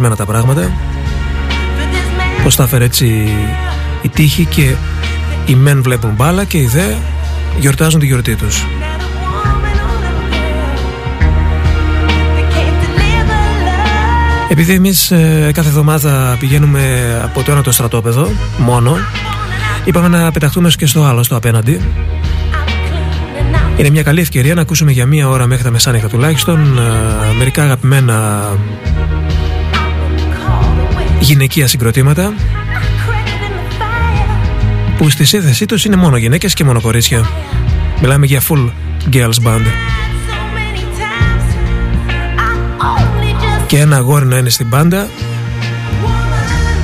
μοιρασμένα τα πράγματα. Πως θα έφερε έτσι η τύχη και οι μεν βλέπουν μπάλα και οι δε γιορτάζουν τη γιορτή τους. Επειδή εμείς ε, κάθε εβδομάδα πηγαίνουμε από το ένα το στρατόπεδο μόνο Είπαμε να πεταχτούμε και στο άλλο, στο απέναντι. Είναι μια καλή ευκαιρία να ακούσουμε για μία ώρα μέχρι τα μεσάνυχτα τουλάχιστον ε, μερικά αγαπημένα γυναικεία συγκροτήματα που στη σύνθεσή τους είναι μόνο γυναίκες και μόνο κορίτσια. Μιλάμε για full girls band. Και ένα αγόρι να είναι στην μπάντα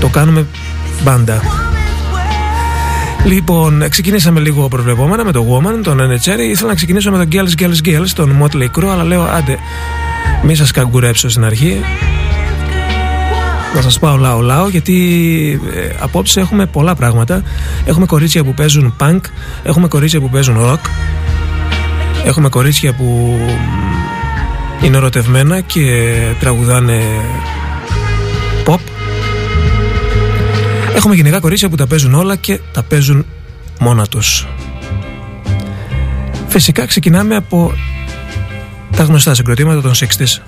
το κάνουμε μπάντα. Λοιπόν, ξεκινήσαμε λίγο προβλεπόμενα με το Woman, τον NHR. Ήθελα να ξεκινήσω με τον Girls, Girls, Girls, τον Motley Crue, αλλά λέω άντε, μη σας καγκουρέψω στην αρχή. Να σας πάω λαό λαό γιατί ε, απόψε έχουμε πολλά πράγματα Έχουμε κορίτσια που παίζουν punk Έχουμε κορίτσια που παίζουν rock Έχουμε κορίτσια που είναι ερωτευμένα και τραγουδάνε pop Έχουμε γενικά κορίτσια που τα παίζουν όλα και τα παίζουν μόνα τους. Φυσικά ξεκινάμε από τα γνωστά συγκροτήματα των 60's.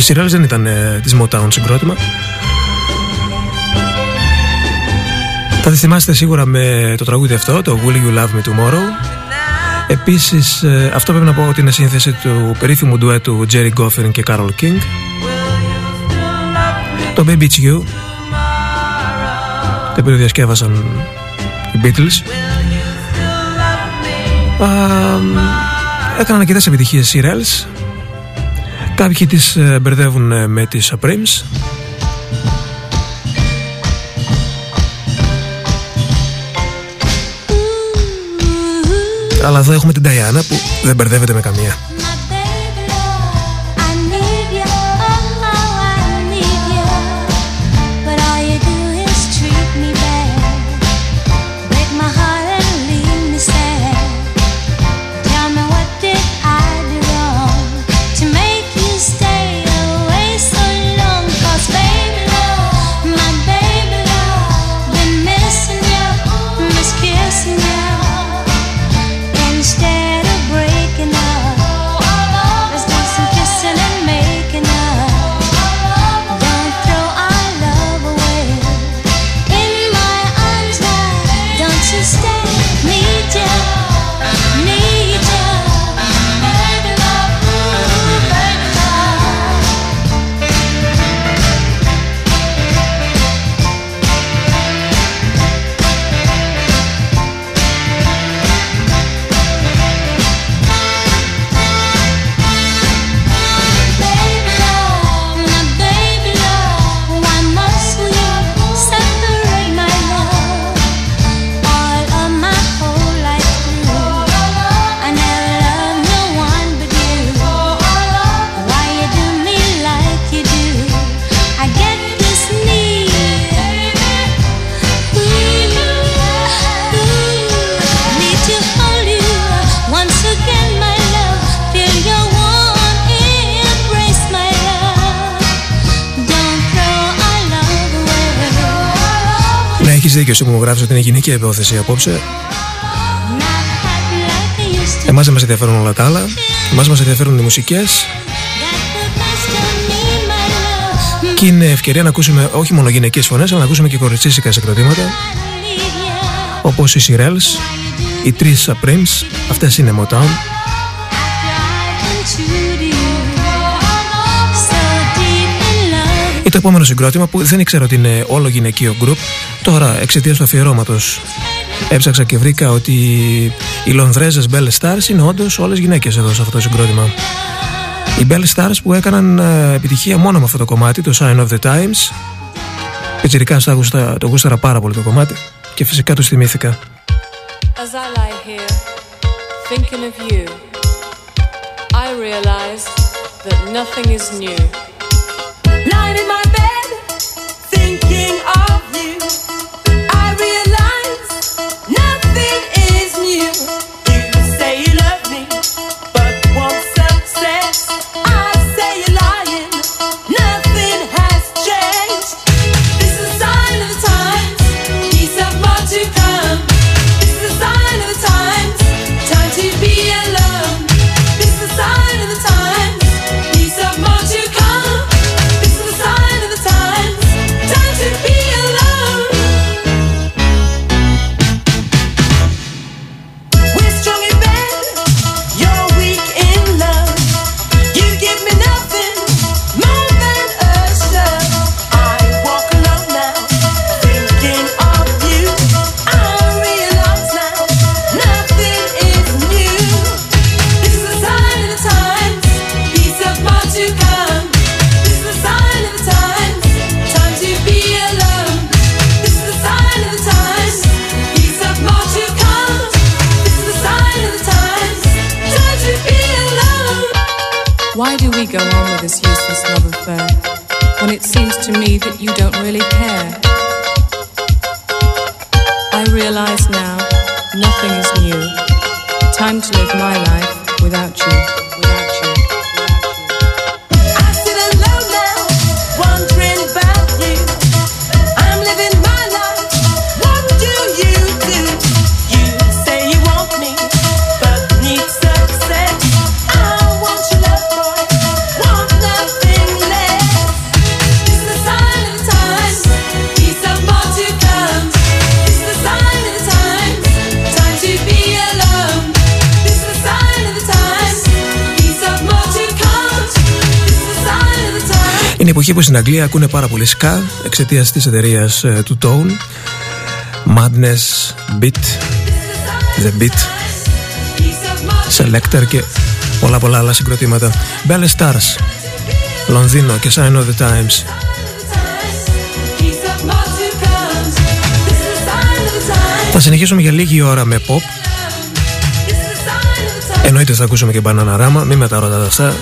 Σιρέλ δεν ήταν ε, της Motown συγκρότημα. Θα τη θυμάστε σίγουρα με το τραγούδι αυτό, το Will You Love Me Tomorrow. Επίσης, ε, αυτό πρέπει να πω ότι είναι σύνθεση του περίφημου ντουέτου Jerry Goffin και Carol King. Το Baby It's You. Το οποίο διασκεύασαν οι Beatles. έκαναν αρκετές επιτυχίες Sirels Κάποιοι τις ε, μπερδεύουν ε, με τις Supremes. Αλλά εδώ έχουμε την Diana που δεν μπερδεύεται με καμία έχεις δίκιο που μου γράφεις ότι είναι γυναική υπόθεση απόψε. Εμάς δεν μας ενδιαφέρουν όλα τα άλλα. Εμάς μας ενδιαφέρουν οι μουσικές. Και είναι ευκαιρία να ακούσουμε όχι μόνο γυναικές φωνές, αλλά να ακούσουμε και κοριτσίσικα συγκροτήματα. Όπως οι Sirels, οι τρεις Supremes, αυτές είναι Motown. Ή το επόμενο συγκρότημα που δεν ήξερα ότι είναι όλο γυναικείο γκρουπ. Τώρα, εξαιτίας του αφιερώματος, έψαξα και βρήκα ότι οι Λονδρέζες Bell Stars είναι όντως όλες γυναίκες εδώ σε αυτό το συγκρότημα. Οι Bell Stars που έκαναν ε, επιτυχία μόνο με αυτό το κομμάτι, το Sign of the Times. Πιτσιρικά το γούσταρα πάρα πολύ το κομμάτι και φυσικά του θυμήθηκα. As I lie here, thinking of you, I realize that nothing is new. To me that you don't really care? I realize now nothing is new. Time to live my life without you. Εποχή που στην Αγγλία ακούνε πάρα πολύ ska εξαιτίας της εταιρείας του Tone. Madness, Beat, The Beat, Selector και πολλά πολλά άλλα συγκροτήματα. Belle Stars, Λονδίνο και Sign of the Times. Θα συνεχίσουμε για λίγη ώρα με pop. Εννοείται θα ακούσουμε και μπαναναράμα, μην με τα ρωτάτε αυτά.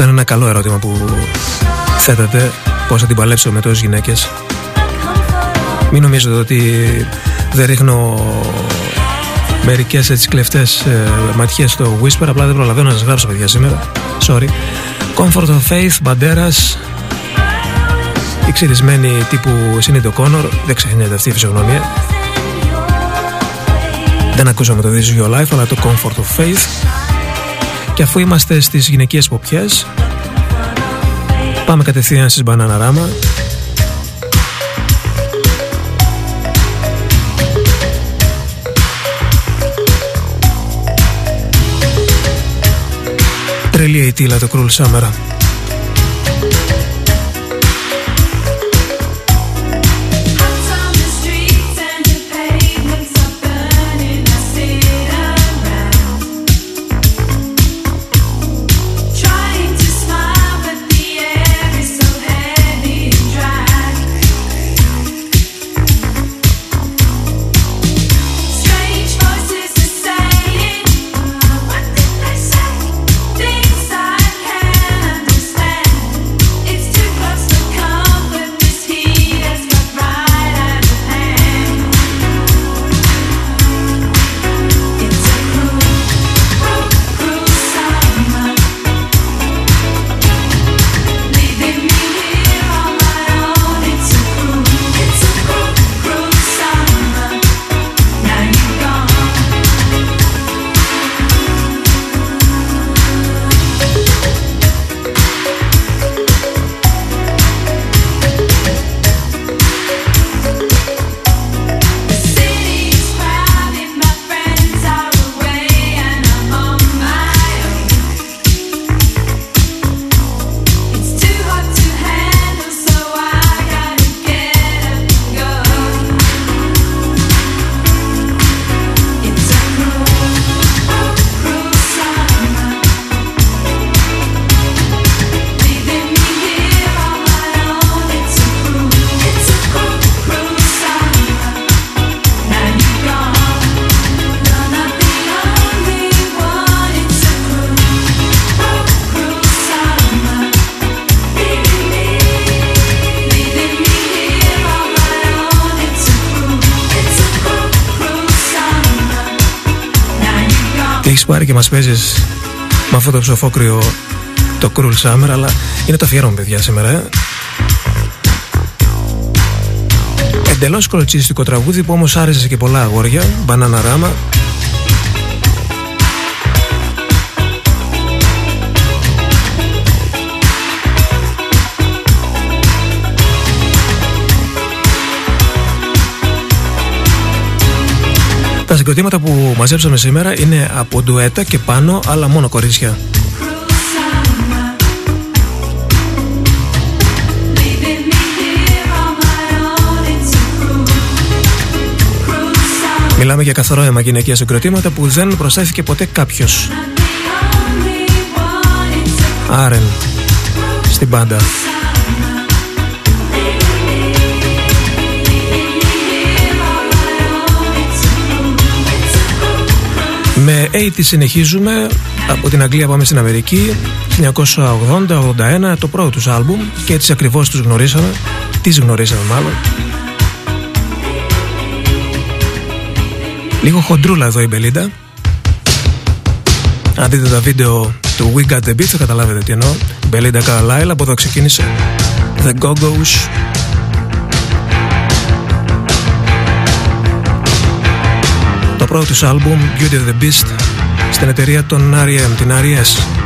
Αυτό είναι ένα καλό ερώτημα που θέτετε. Πώς θα την παλέψω με τόσες γυναίκες. Μην νομίζετε ότι δεν ρίχνω μερικές έτσι κλεφτές ε, ματιές στο Whisper. Απλά δεν προλαβαίνω να σας γράψω παιδιά σήμερα. Sorry. Comfort of Faith, Banderas, η ξυρισμένη τύπου Σινίτο Κόνορ. Δεν ξεχνιέται αυτή η φυσιογνωμία. Δεν ακούσαμε το This is Your Life, αλλά το Comfort of Faith. Και αφού είμαστε στις γυναικείες ποπιές, πάμε κατευθείαν στις Bananarama. Τρελή η τίλα το Cruel Summer. Πάρει και μας παίζεις με αυτό το ψοφόκριο το Cruel Summer, αλλά είναι το αφιέρωμα, παιδιά, σήμερα. Ε. Εντελώς κολοτσιστικό τραγούδι που όμως άρεσε και πολλά αγόρια. Banana Rama. Συγκροτήματα που μαζέψαμε σήμερα είναι από ντουέτα και πάνω, αλλά μόνο κορίτσια. Cruel summer, leaving me here on my own. It's a cruel, cruel summer. Μιλάμε για καθαρό γυναικεία συγκροτήματα που δεν προσθέθηκε ποτέ κάποιος. Not the only one. It's a Άρεν στην πάντα. Με 80 συνεχίζουμε. Από την Αγγλία πάμε στην Αμερική. 1980-81 το πρώτο τους άλμπουμ. Και έτσι ακριβώς τους γνωρίσαμε. Τις γνωρίσαμε μάλλον. Λίγο χοντρούλα εδώ η Μπελίντα. Αν δείτε τα βίντεο του We Got The Beat θα καταλάβετε τι εννοώ. Η Μπελίντα Καρλάιλ από εδώ ξεκίνησε. The Go-Go's Το πρώτος τους άλμπουμ Beauty of the Beast στην εταιρεία των R.E.M. την R.E.S.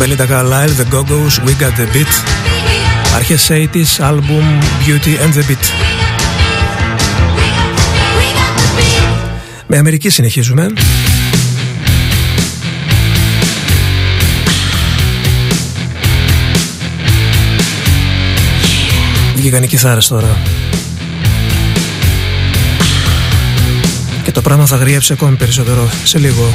Belinda Carlisle, The Go-Go's, We Got The Beat. Αρχές 80's, album Beauty and The Beat. Με Αμερική συνεχίζουμε. Βγήκαν οι κιθάρες τώρα. Και το πράγμα θα γριέψει ακόμη περισσότερο σε λίγο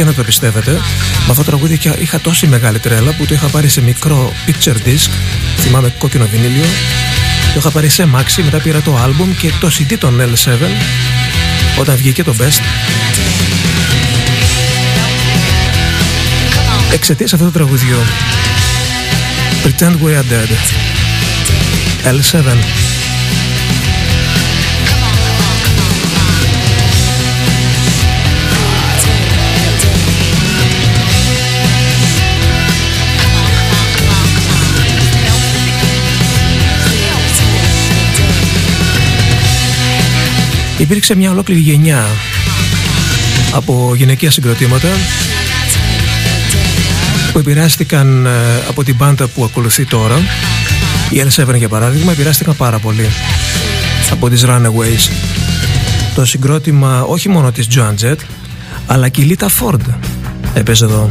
και να το πιστεύετε, με αυτό το τραγούδι είχα- είχα τόση μεγάλη τρέλα που το είχα πάρει σε μικρό picture disc. Θυμάμαι κόκκινο βινίλιο. Το είχα πάρει σε μάξι, μετά πήρα το album και το CD των L7 όταν βγήκε το Best. Εξαιτίας αυτού του τραγουδιού. Pretend we are dead. L7. Υπήρξε μια ολόκληρη γενιά από γυναικεία συγκροτήματα που επηρεάστηκαν ε, από την μπάντα που ακολουθεί τώρα. Η L7 για παράδειγμα επηρεάστηκαν πάρα πολύ από τις Runaways. Το συγκρότημα όχι μόνο της Joan Jett αλλά και η Lita Ford έπαιζε εδώ.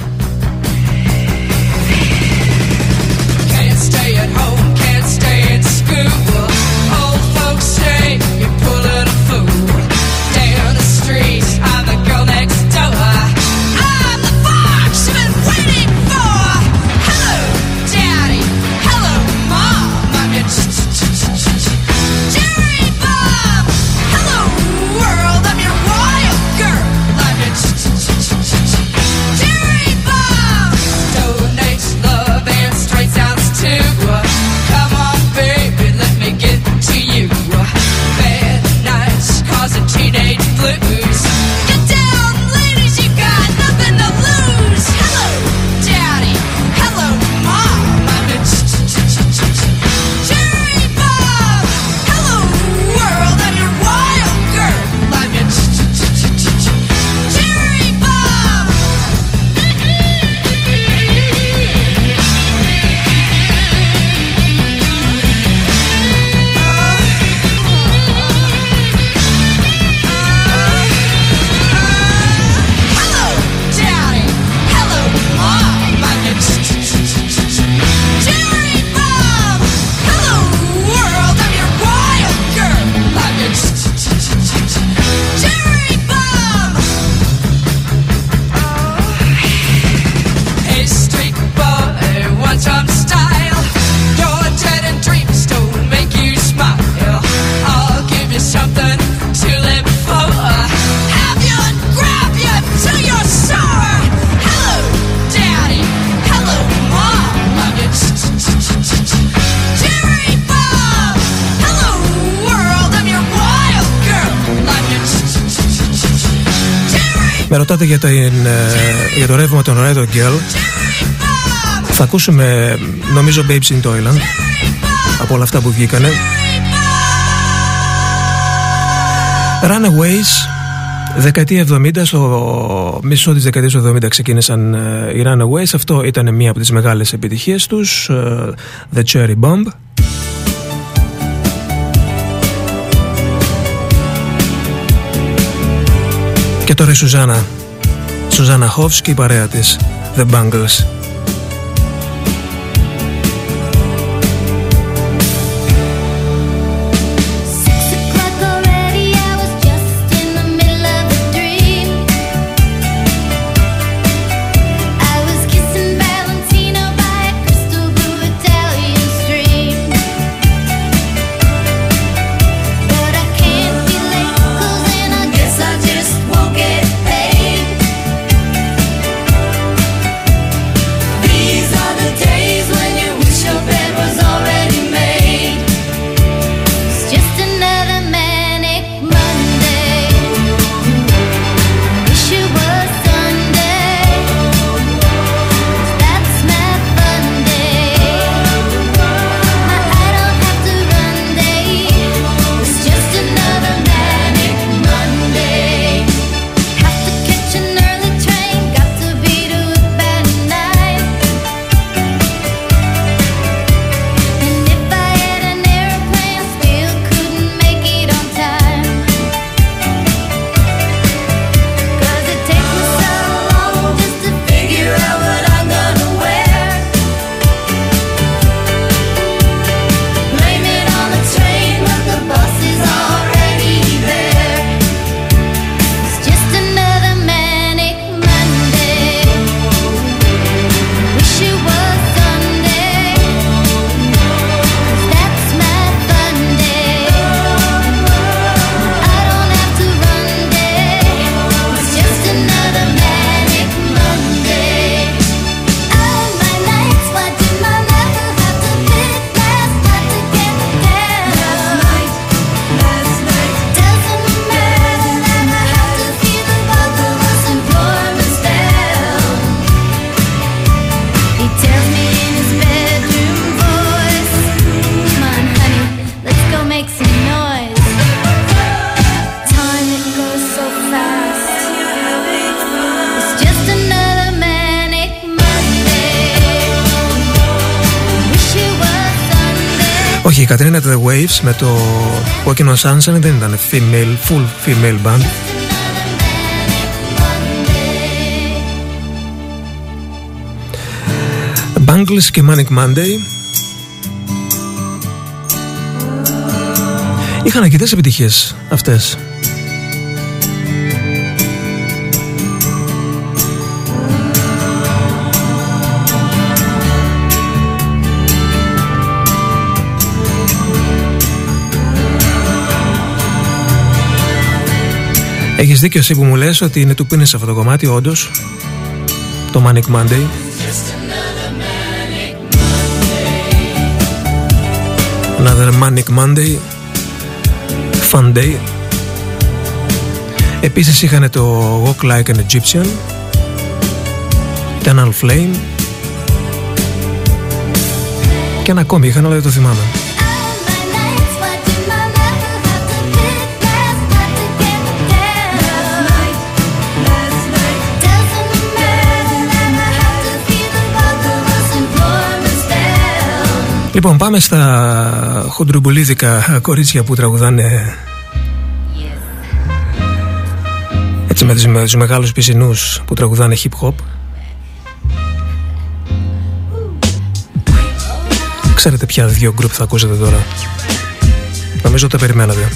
Με ρωτάτε για, την, ε, για το ρεύμα των Red Hot Girl. Θα ακούσουμε, νομίζω, Babes in Toyland από όλα αυτά που βγήκανε. Runaways, δεκαετία 70, στο μισό της δεκαετίας του 70 ξεκίνησαν ε, οι Runaways. Αυτό ήταν μία από τις μεγάλες επιτυχίες τους, ε, The Cherry Bomb. Τώρα η Σουζάνα, Σουζάνα Χόφς και η παρέα της, The Bangles. Κατρίνα The Waves με το Walking on Sunshine δεν ήταν female, full female band. Bangles και Manic Monday Είχαν αρκετές επιτυχίες αυτές Έχεις δίκιο εσύ που μου λες ότι είναι του πίνες σε αυτό το κομμάτι όντως. Το Manic Monday. Another Manic Monday. Fun Day. Επίσης είχαν το Walk Like an Egyptian. Eternal Flame. Και ένα ακόμη είχαν αλλά δεν το θυμάμαι Λοιπόν πάμε στα χοντρουμπολίδικα κορίτσια που τραγουδάνε. Έτσι με τους, με τους μεγάλους πισινούς που τραγουδάνε hip hop Ξέρετε ποια δύο γκρουπ θα ακούσετε τώρα. Νομίζω ότι τα περιμένατε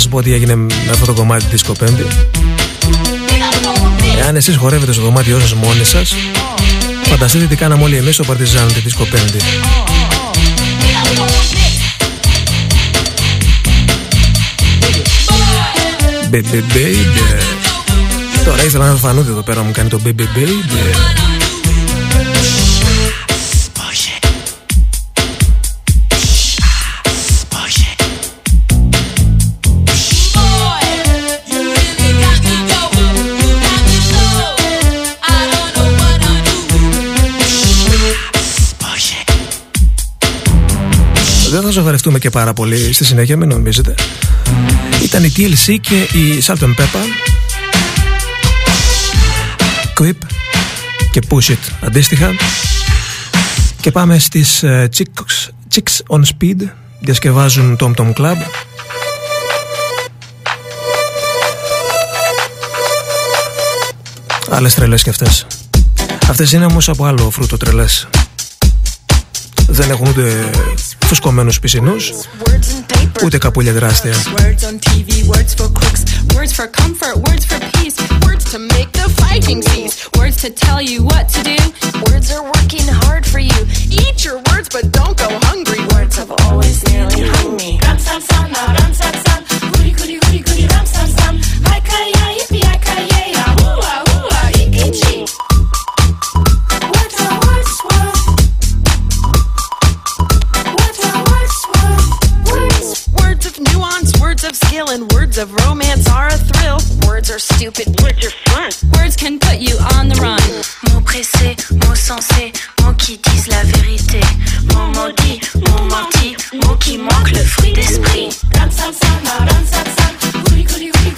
σας πω τι έγινε με αυτό το κομμάτι της κοπέντη; Εάν εσείς χορεύετε στο δωμάτιό σας μόνοι σας Φανταστείτε τι κάναμε όλοι εμείς στο Παρτιζάνο της Δίσκο Πέμπτη Baby baby. Τώρα ήθελα να φανούνται εδώ πέρα μου κάνει το baby baby. θα ζαχαρευτούμε και πάρα πολύ στη συνέχεια, μην νομίζετε. Ήταν η TLC και η Salt and Pepper. Quip και Push αντίστοιχα. Και πάμε στις ε, Chicks, on Speed. Διασκευάζουν Tom Tom Club. Άλλες τρελές και αυτές. Αυτές είναι όμως από άλλο φρούτο τρελές. δεν έχουν ούτε φουσκωμένους πισινούς ούτε καπούλια τεράστια Words have always nearly hung me. Run, sun, sun, run, sun, sun. Goody, goody, goody, goody, run. Words of skill and words of romance are a thrill. Words are stupid. Words are fun. Words can put you on the run. Mots pressés, mots sensés, mots qui disent la vérité. Mots maudits, mots mots qui manquent le fruit d'esprit. Ram sam sam, ram sam sam, ram sam sam.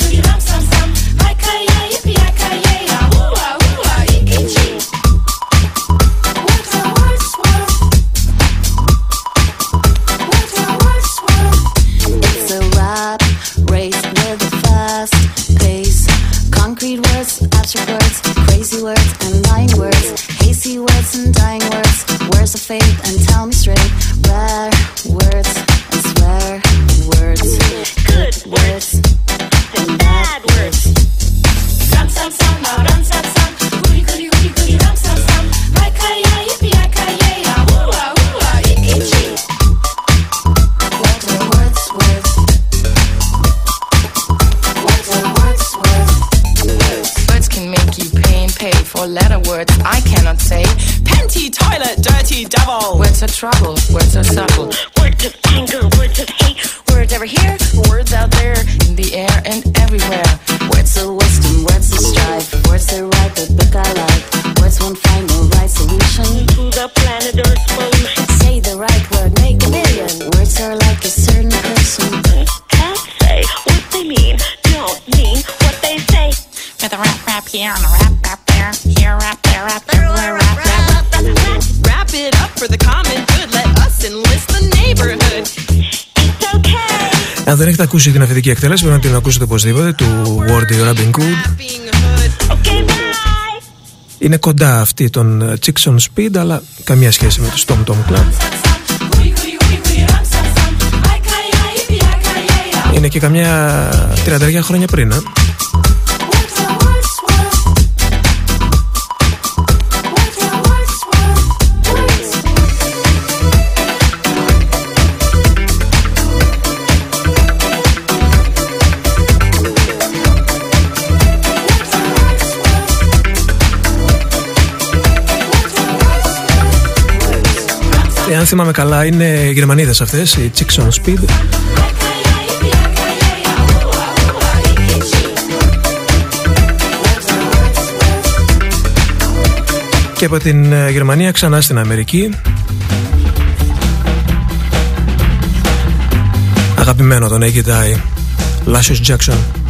words and lying words, hasty words and dying words, words of faith and tell me straight, rare words and swear words, good words. Words are trouble, words are subtle. Words of anger, words of hate, Words over here, words out there, in the air and everywhere. Words of wisdom, words of strife. Words that write the book I like. Words won't find the right solution. to the planet Earth's pollution. Say the right word, make a million. Words are like a certain person. Can't say what they mean, don't mean what they say. With a rap rap here and a rap Αν δεν έχετε ακούσει την αφεντική εκτέλεση, πρέπει να την ακούσετε οπωσδήποτε του Wordy Robin Hood. Being a hood. Okay, bye. Είναι κοντά αυτή των ε, Chicks on Speed, αλλά καμία σχέση με τους Tom Tom Club. Goody goody goody goody ram sam sam. Rakaya yippee yakaya ya. Είναι και καμιά τριανταριά χρόνια πριν, ε. Εάν θυμάμαι καλά, είναι οι Γερμανίδες αυτές, οι Chicks on Speed. Rakaya yippee yakaya ya. Ooh ah ooh ah icky chee. Και από την ε, Γερμανία ξανά στην Αμερική. Αγαπημένο τον Naked Eye, Lashes Jackson.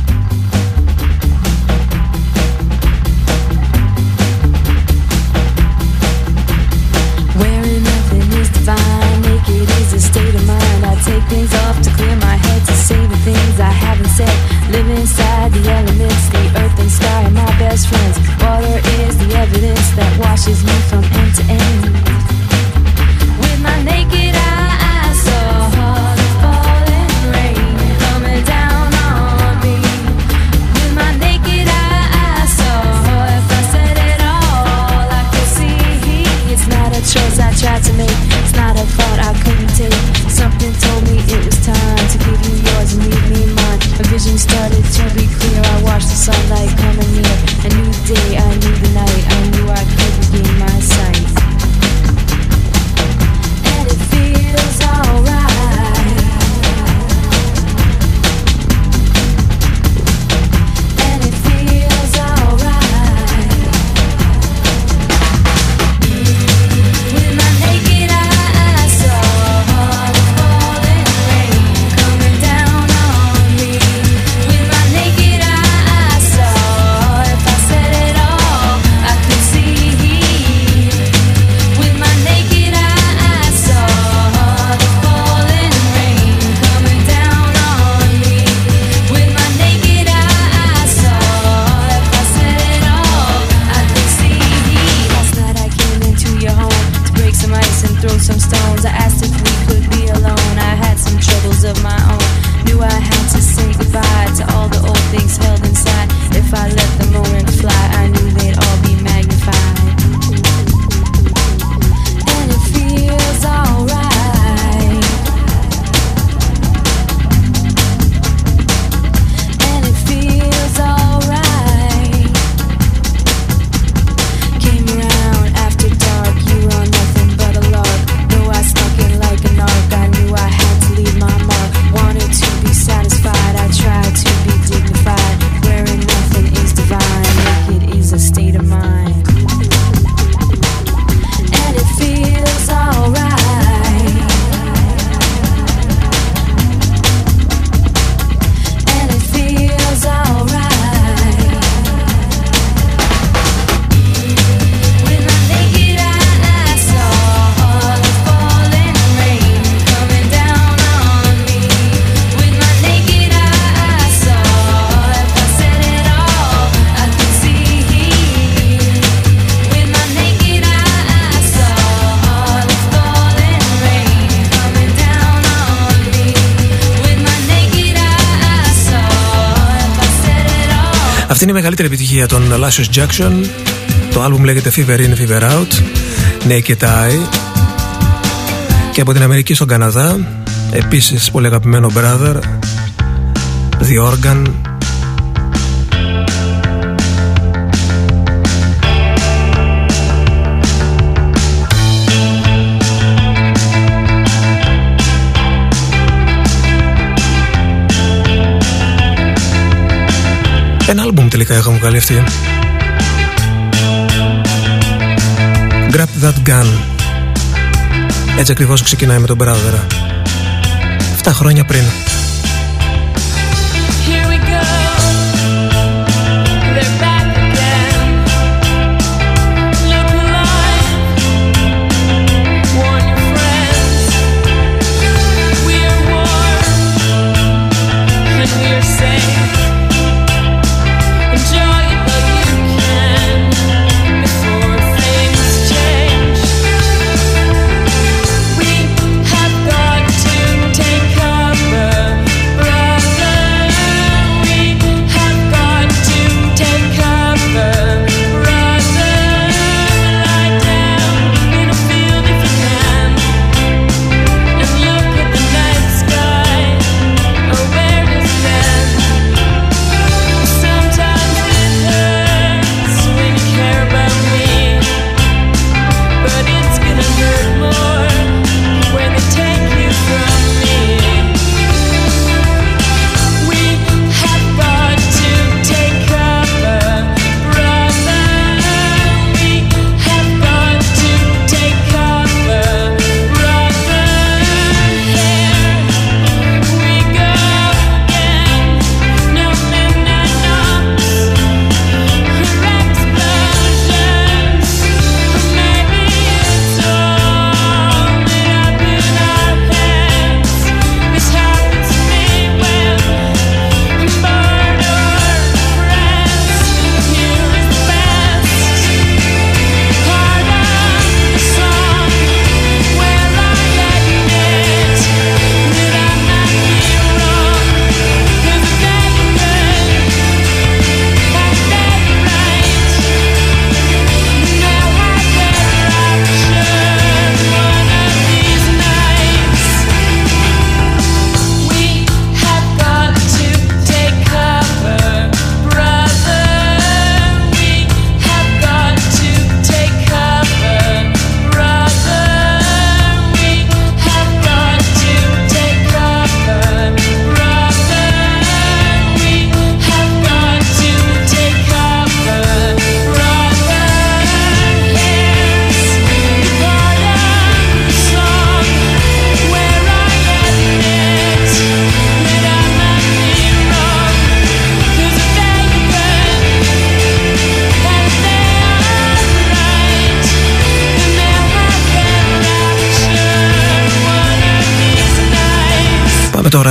Things off to clear my head to say the things I haven't said. Live inside the elements, the earth and sky are my best friends. Water is the evidence that washes me from end to end. With my naked sunlight coming near. A new day, I knew the night. I knew I Αυτή είναι η μεγαλύτερη επιτυχία των Lascious Jackson. Το άλμπουμ λέγεται Fever In, Fever Out. Naked Eye. Και από την Αμερική στον Καναδά, επίσης πολύ αγαπημένο brother, The Organ. Τελικά είχαμε βγάλει αυτή. Grab That Gun. Έτσι ακριβώς ξεκινάει με τον Brother. 7 χρόνια πριν.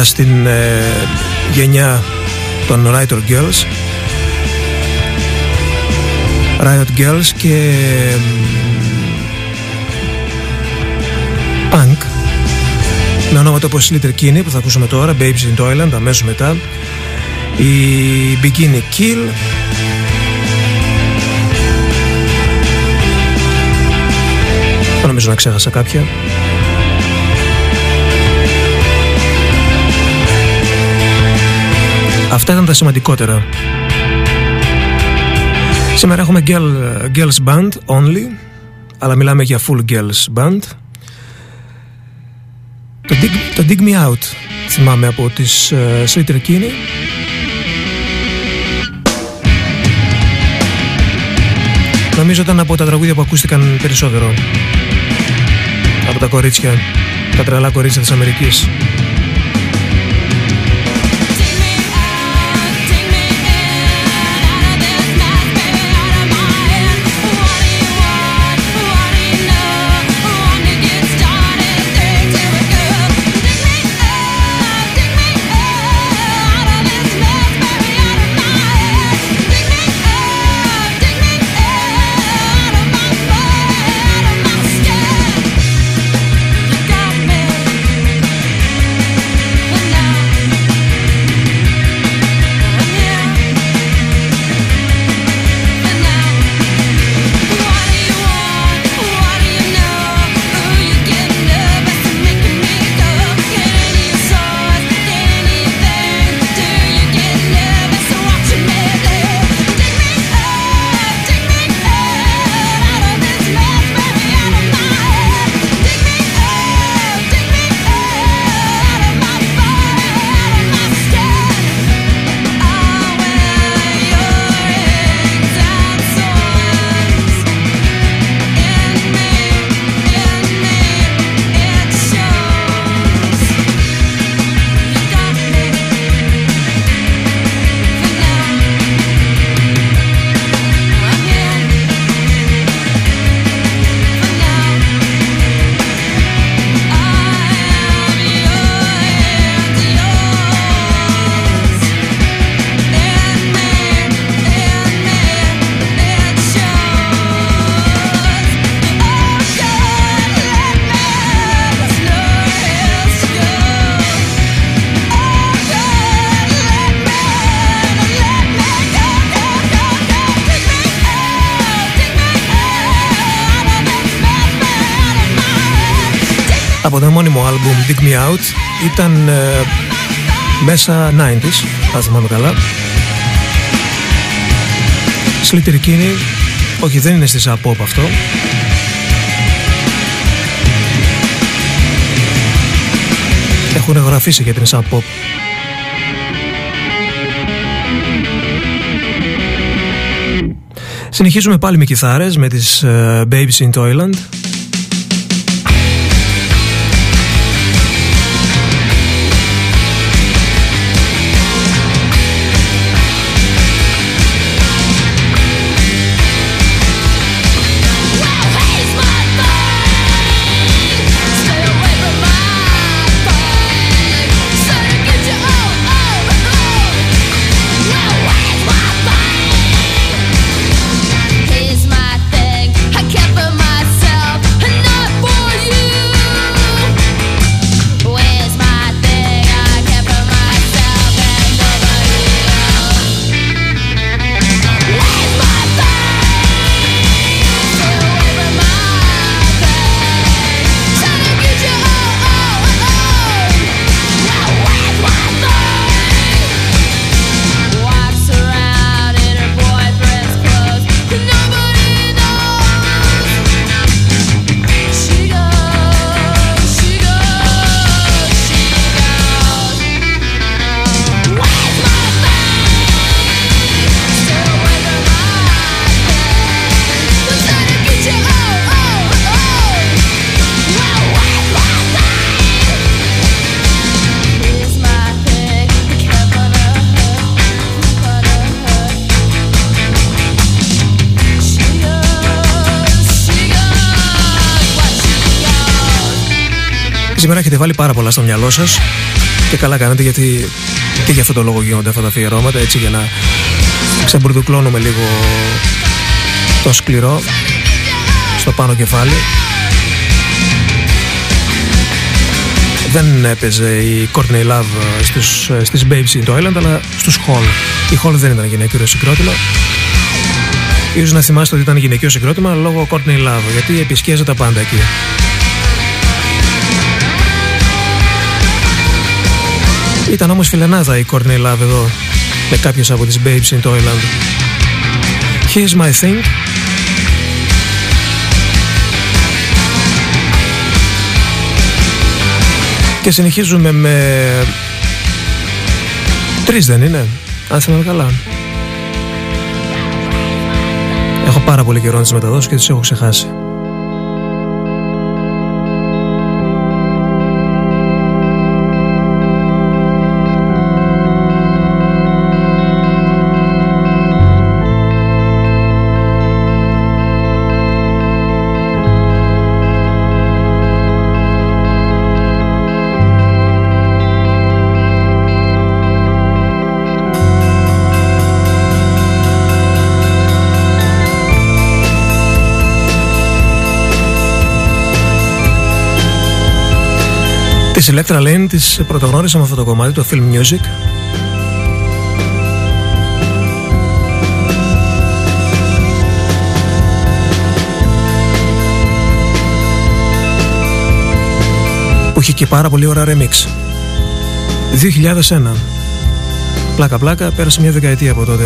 Nights. Πάμε τώρα στην ε, γενιά των Writer Girls. Riot Girls και Punk με ονόματα όπως Little Kinney που θα ακούσουμε τώρα Babes in Toyland αμέσως μετά η Bikini Kill Δεν νομίζω να ξέχασα κάποια Αυτά ήταν τα σημαντικότερα. Σήμερα έχουμε girl, girls band only, αλλά μιλάμε για full girls band. Το Dig, το Dig Me Out θυμάμαι από τις uh, Slater Kinney. Νομίζω ήταν από τα τραγούδια που ακούστηκαν περισσότερο από τα κορίτσια, τα τρελά κορίτσια της Αμερικής. Μέσα 90s, αν θυμάμαι καλά. Σλιτερικίνη, όχι δεν είναι στη pop αυτό. Έχουν γραφήσει για την Sub Pop. Συνεχίζουμε πάλι με κιθάρες με τις ε, Babies in Toyland. Σήμερα έχετε βάλει πάρα πολλά στο μυαλό σας και καλά κάνετε γιατί και για αυτό το λόγο γίνονται αυτά τα αφιερώματα έτσι για να ξεμπουρδουκλώνουμε λίγο το σκληρό στο πάνω κεφάλι. Δεν έπαιζε η Courtney Love στους, στις Babes in Toyland αλλά στους Hall. Η Hall δεν ήταν γυναικείο συγκρότημα. Ίσως να θυμάστε ότι ήταν γυναικείο συγκρότημα λόγω Courtney Love γιατί επισκέζεται τα πάντα εκεί. Ήταν όμως φιλενάδα η Courtney Love εδώ με κάποιες από τις Babes in Toyland. Here's my thing. Και συνεχίζουμε με... Τρεις δεν είναι, αν θυμάμαι καλά. Έχω πάρα πολύ καιρό να τις μεταδώσω και τις έχω ξεχάσει. Electra Lane της πρωτογνώρισα με αυτό το κομμάτι, το film music. Που είχε και πάρα πολύ ωραία remix. 2001. Πλάκα πλάκα, πέρασε μια δεκαετία από τότε.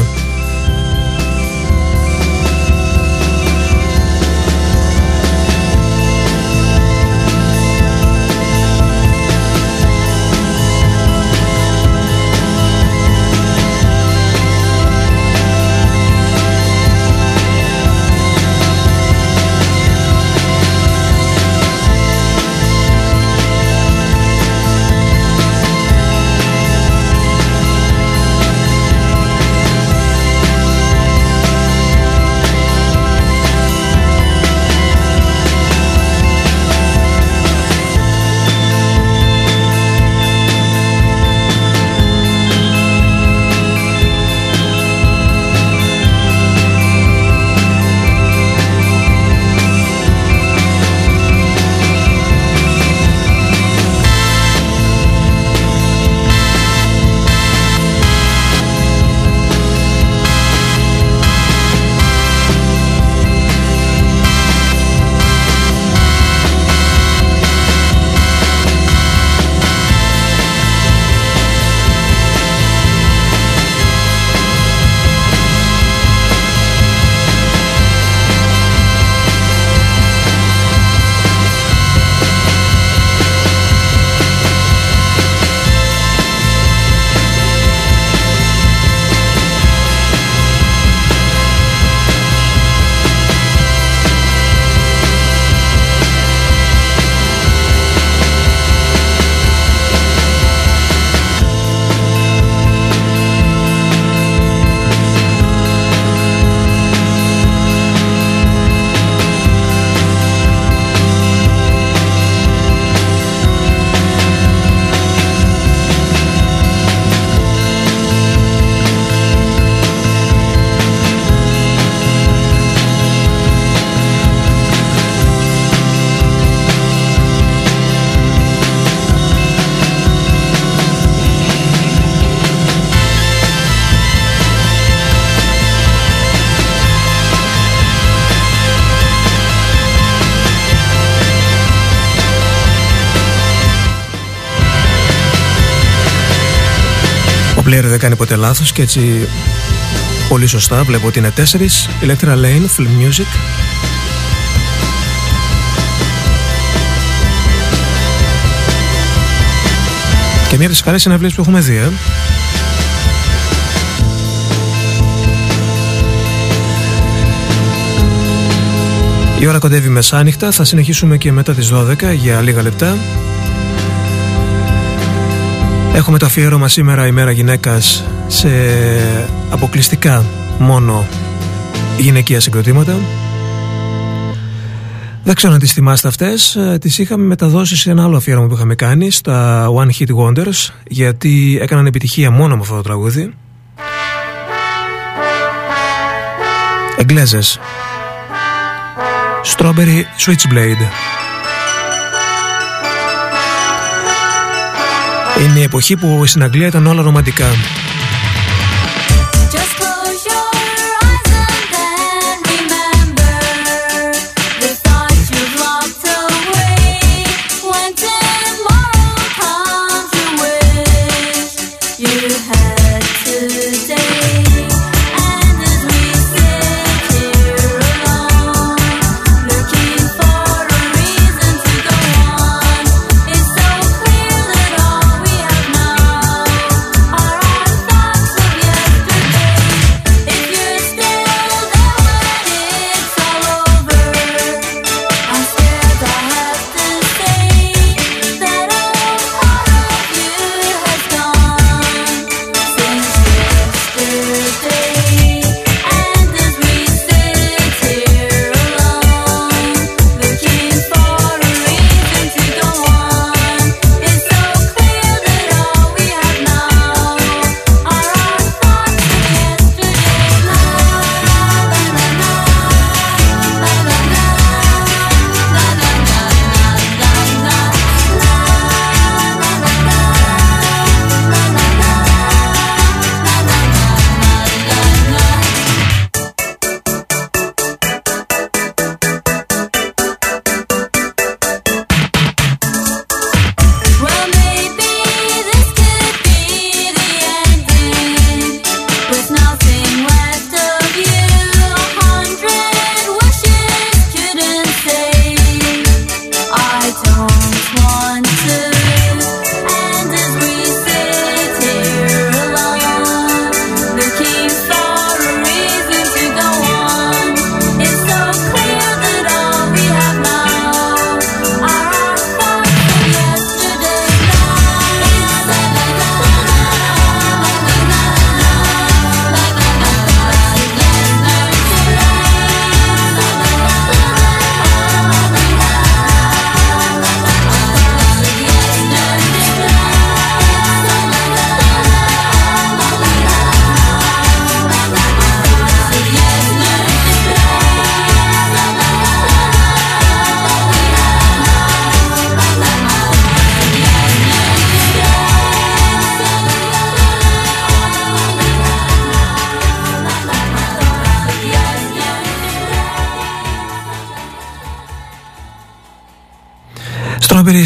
Player δεν κάνει ποτέ λάθος και έτσι πολύ σωστά βλέπω ότι είναι τέσσερις Electra Lane, Film Music και μία από τις καλές συναυλίες που έχουμε δει ε. Η ώρα κοντεύει μεσάνυχτα, θα συνεχίσουμε και μετά τις 12 για λίγα λεπτά. Έχουμε το αφιέρωμα σήμερα ημέρα γυναίκας σε αποκλειστικά μόνο γυναικεία συγκροτήματα. Δεν ξέρω αν τις θυμάστε αυτές, ε, τις είχαμε μεταδώσει σε ένα άλλο αφιέρωμα που είχαμε κάνει στα One Hit Wonders γιατί έκαναν επιτυχία μόνο με αυτό το τραγούδι. Εγγλέζες. Strawberry Switchblade. Είναι η εποχή που στην Αγγλία ήταν όλα ρομαντικά.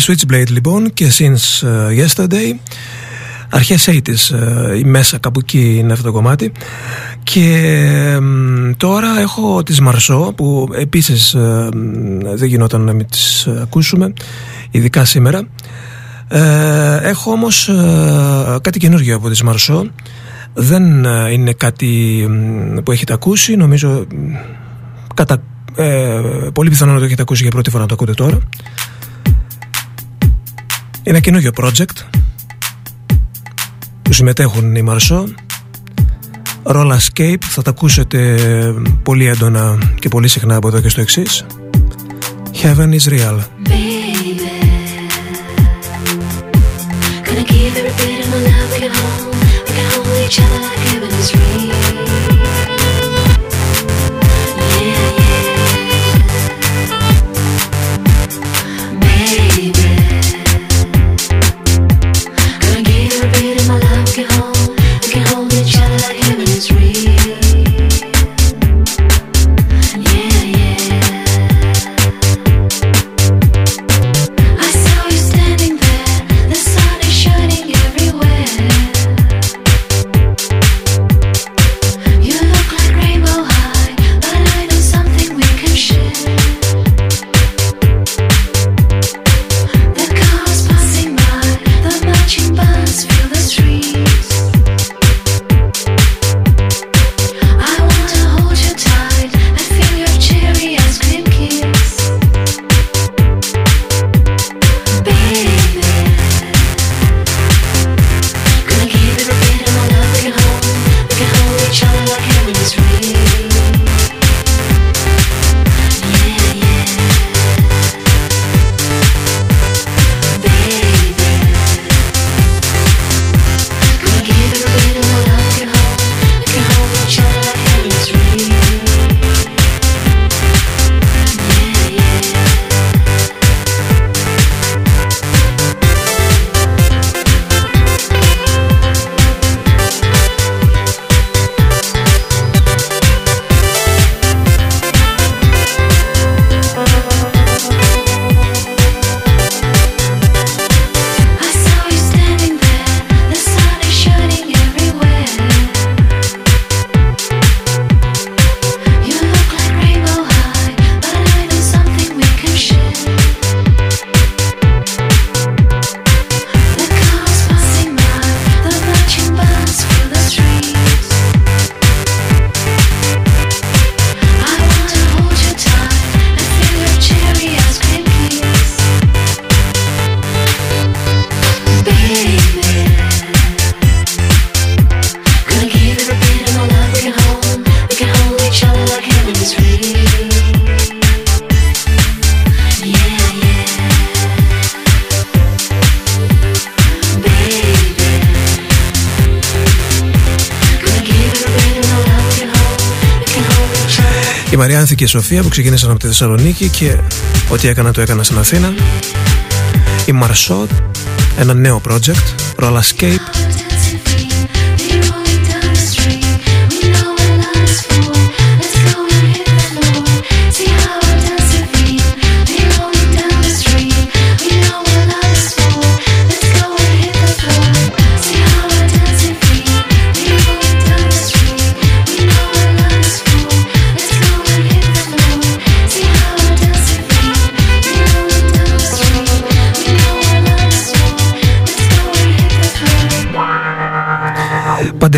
Switchblade λοιπόν και since uh, yesterday αρχές 80's uh, η μέσα κάπου εκεί είναι αυτό το κομμάτι. Και μ, τώρα έχω τις Μαρσό που επίσης ε, δεν γινόταν να μην τις ε, ακούσουμε ειδικά σήμερα. Ε, έχω όμως ε, κάτι καινούργιο από τις Μαρσό δεν ε, είναι κάτι μ, που έχετε ακούσει νομίζω μ, κατά, ε, πολύ πιθανό να το έχετε ακούσει για πρώτη φορά να το ακούτε τώρα. είναι ένα καινούργιο project που συμμετέχουν οι Μαρσό Roll Escape θα τα ακούσετε πολύ έντονα και πολύ συχνά από εδώ και στο εξή. Heaven is real Gonna give every bit of my love we can hold. We can hold each other like Σοφία που ξεκίνησαν από τη Θεσσαλονίκη και ό,τι έκανα το έκανα στην Αθήνα. Η Μαρσότ, ένα νέο project, Rollerscape.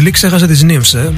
Παντελή ξέχασε τις νύμς, ε.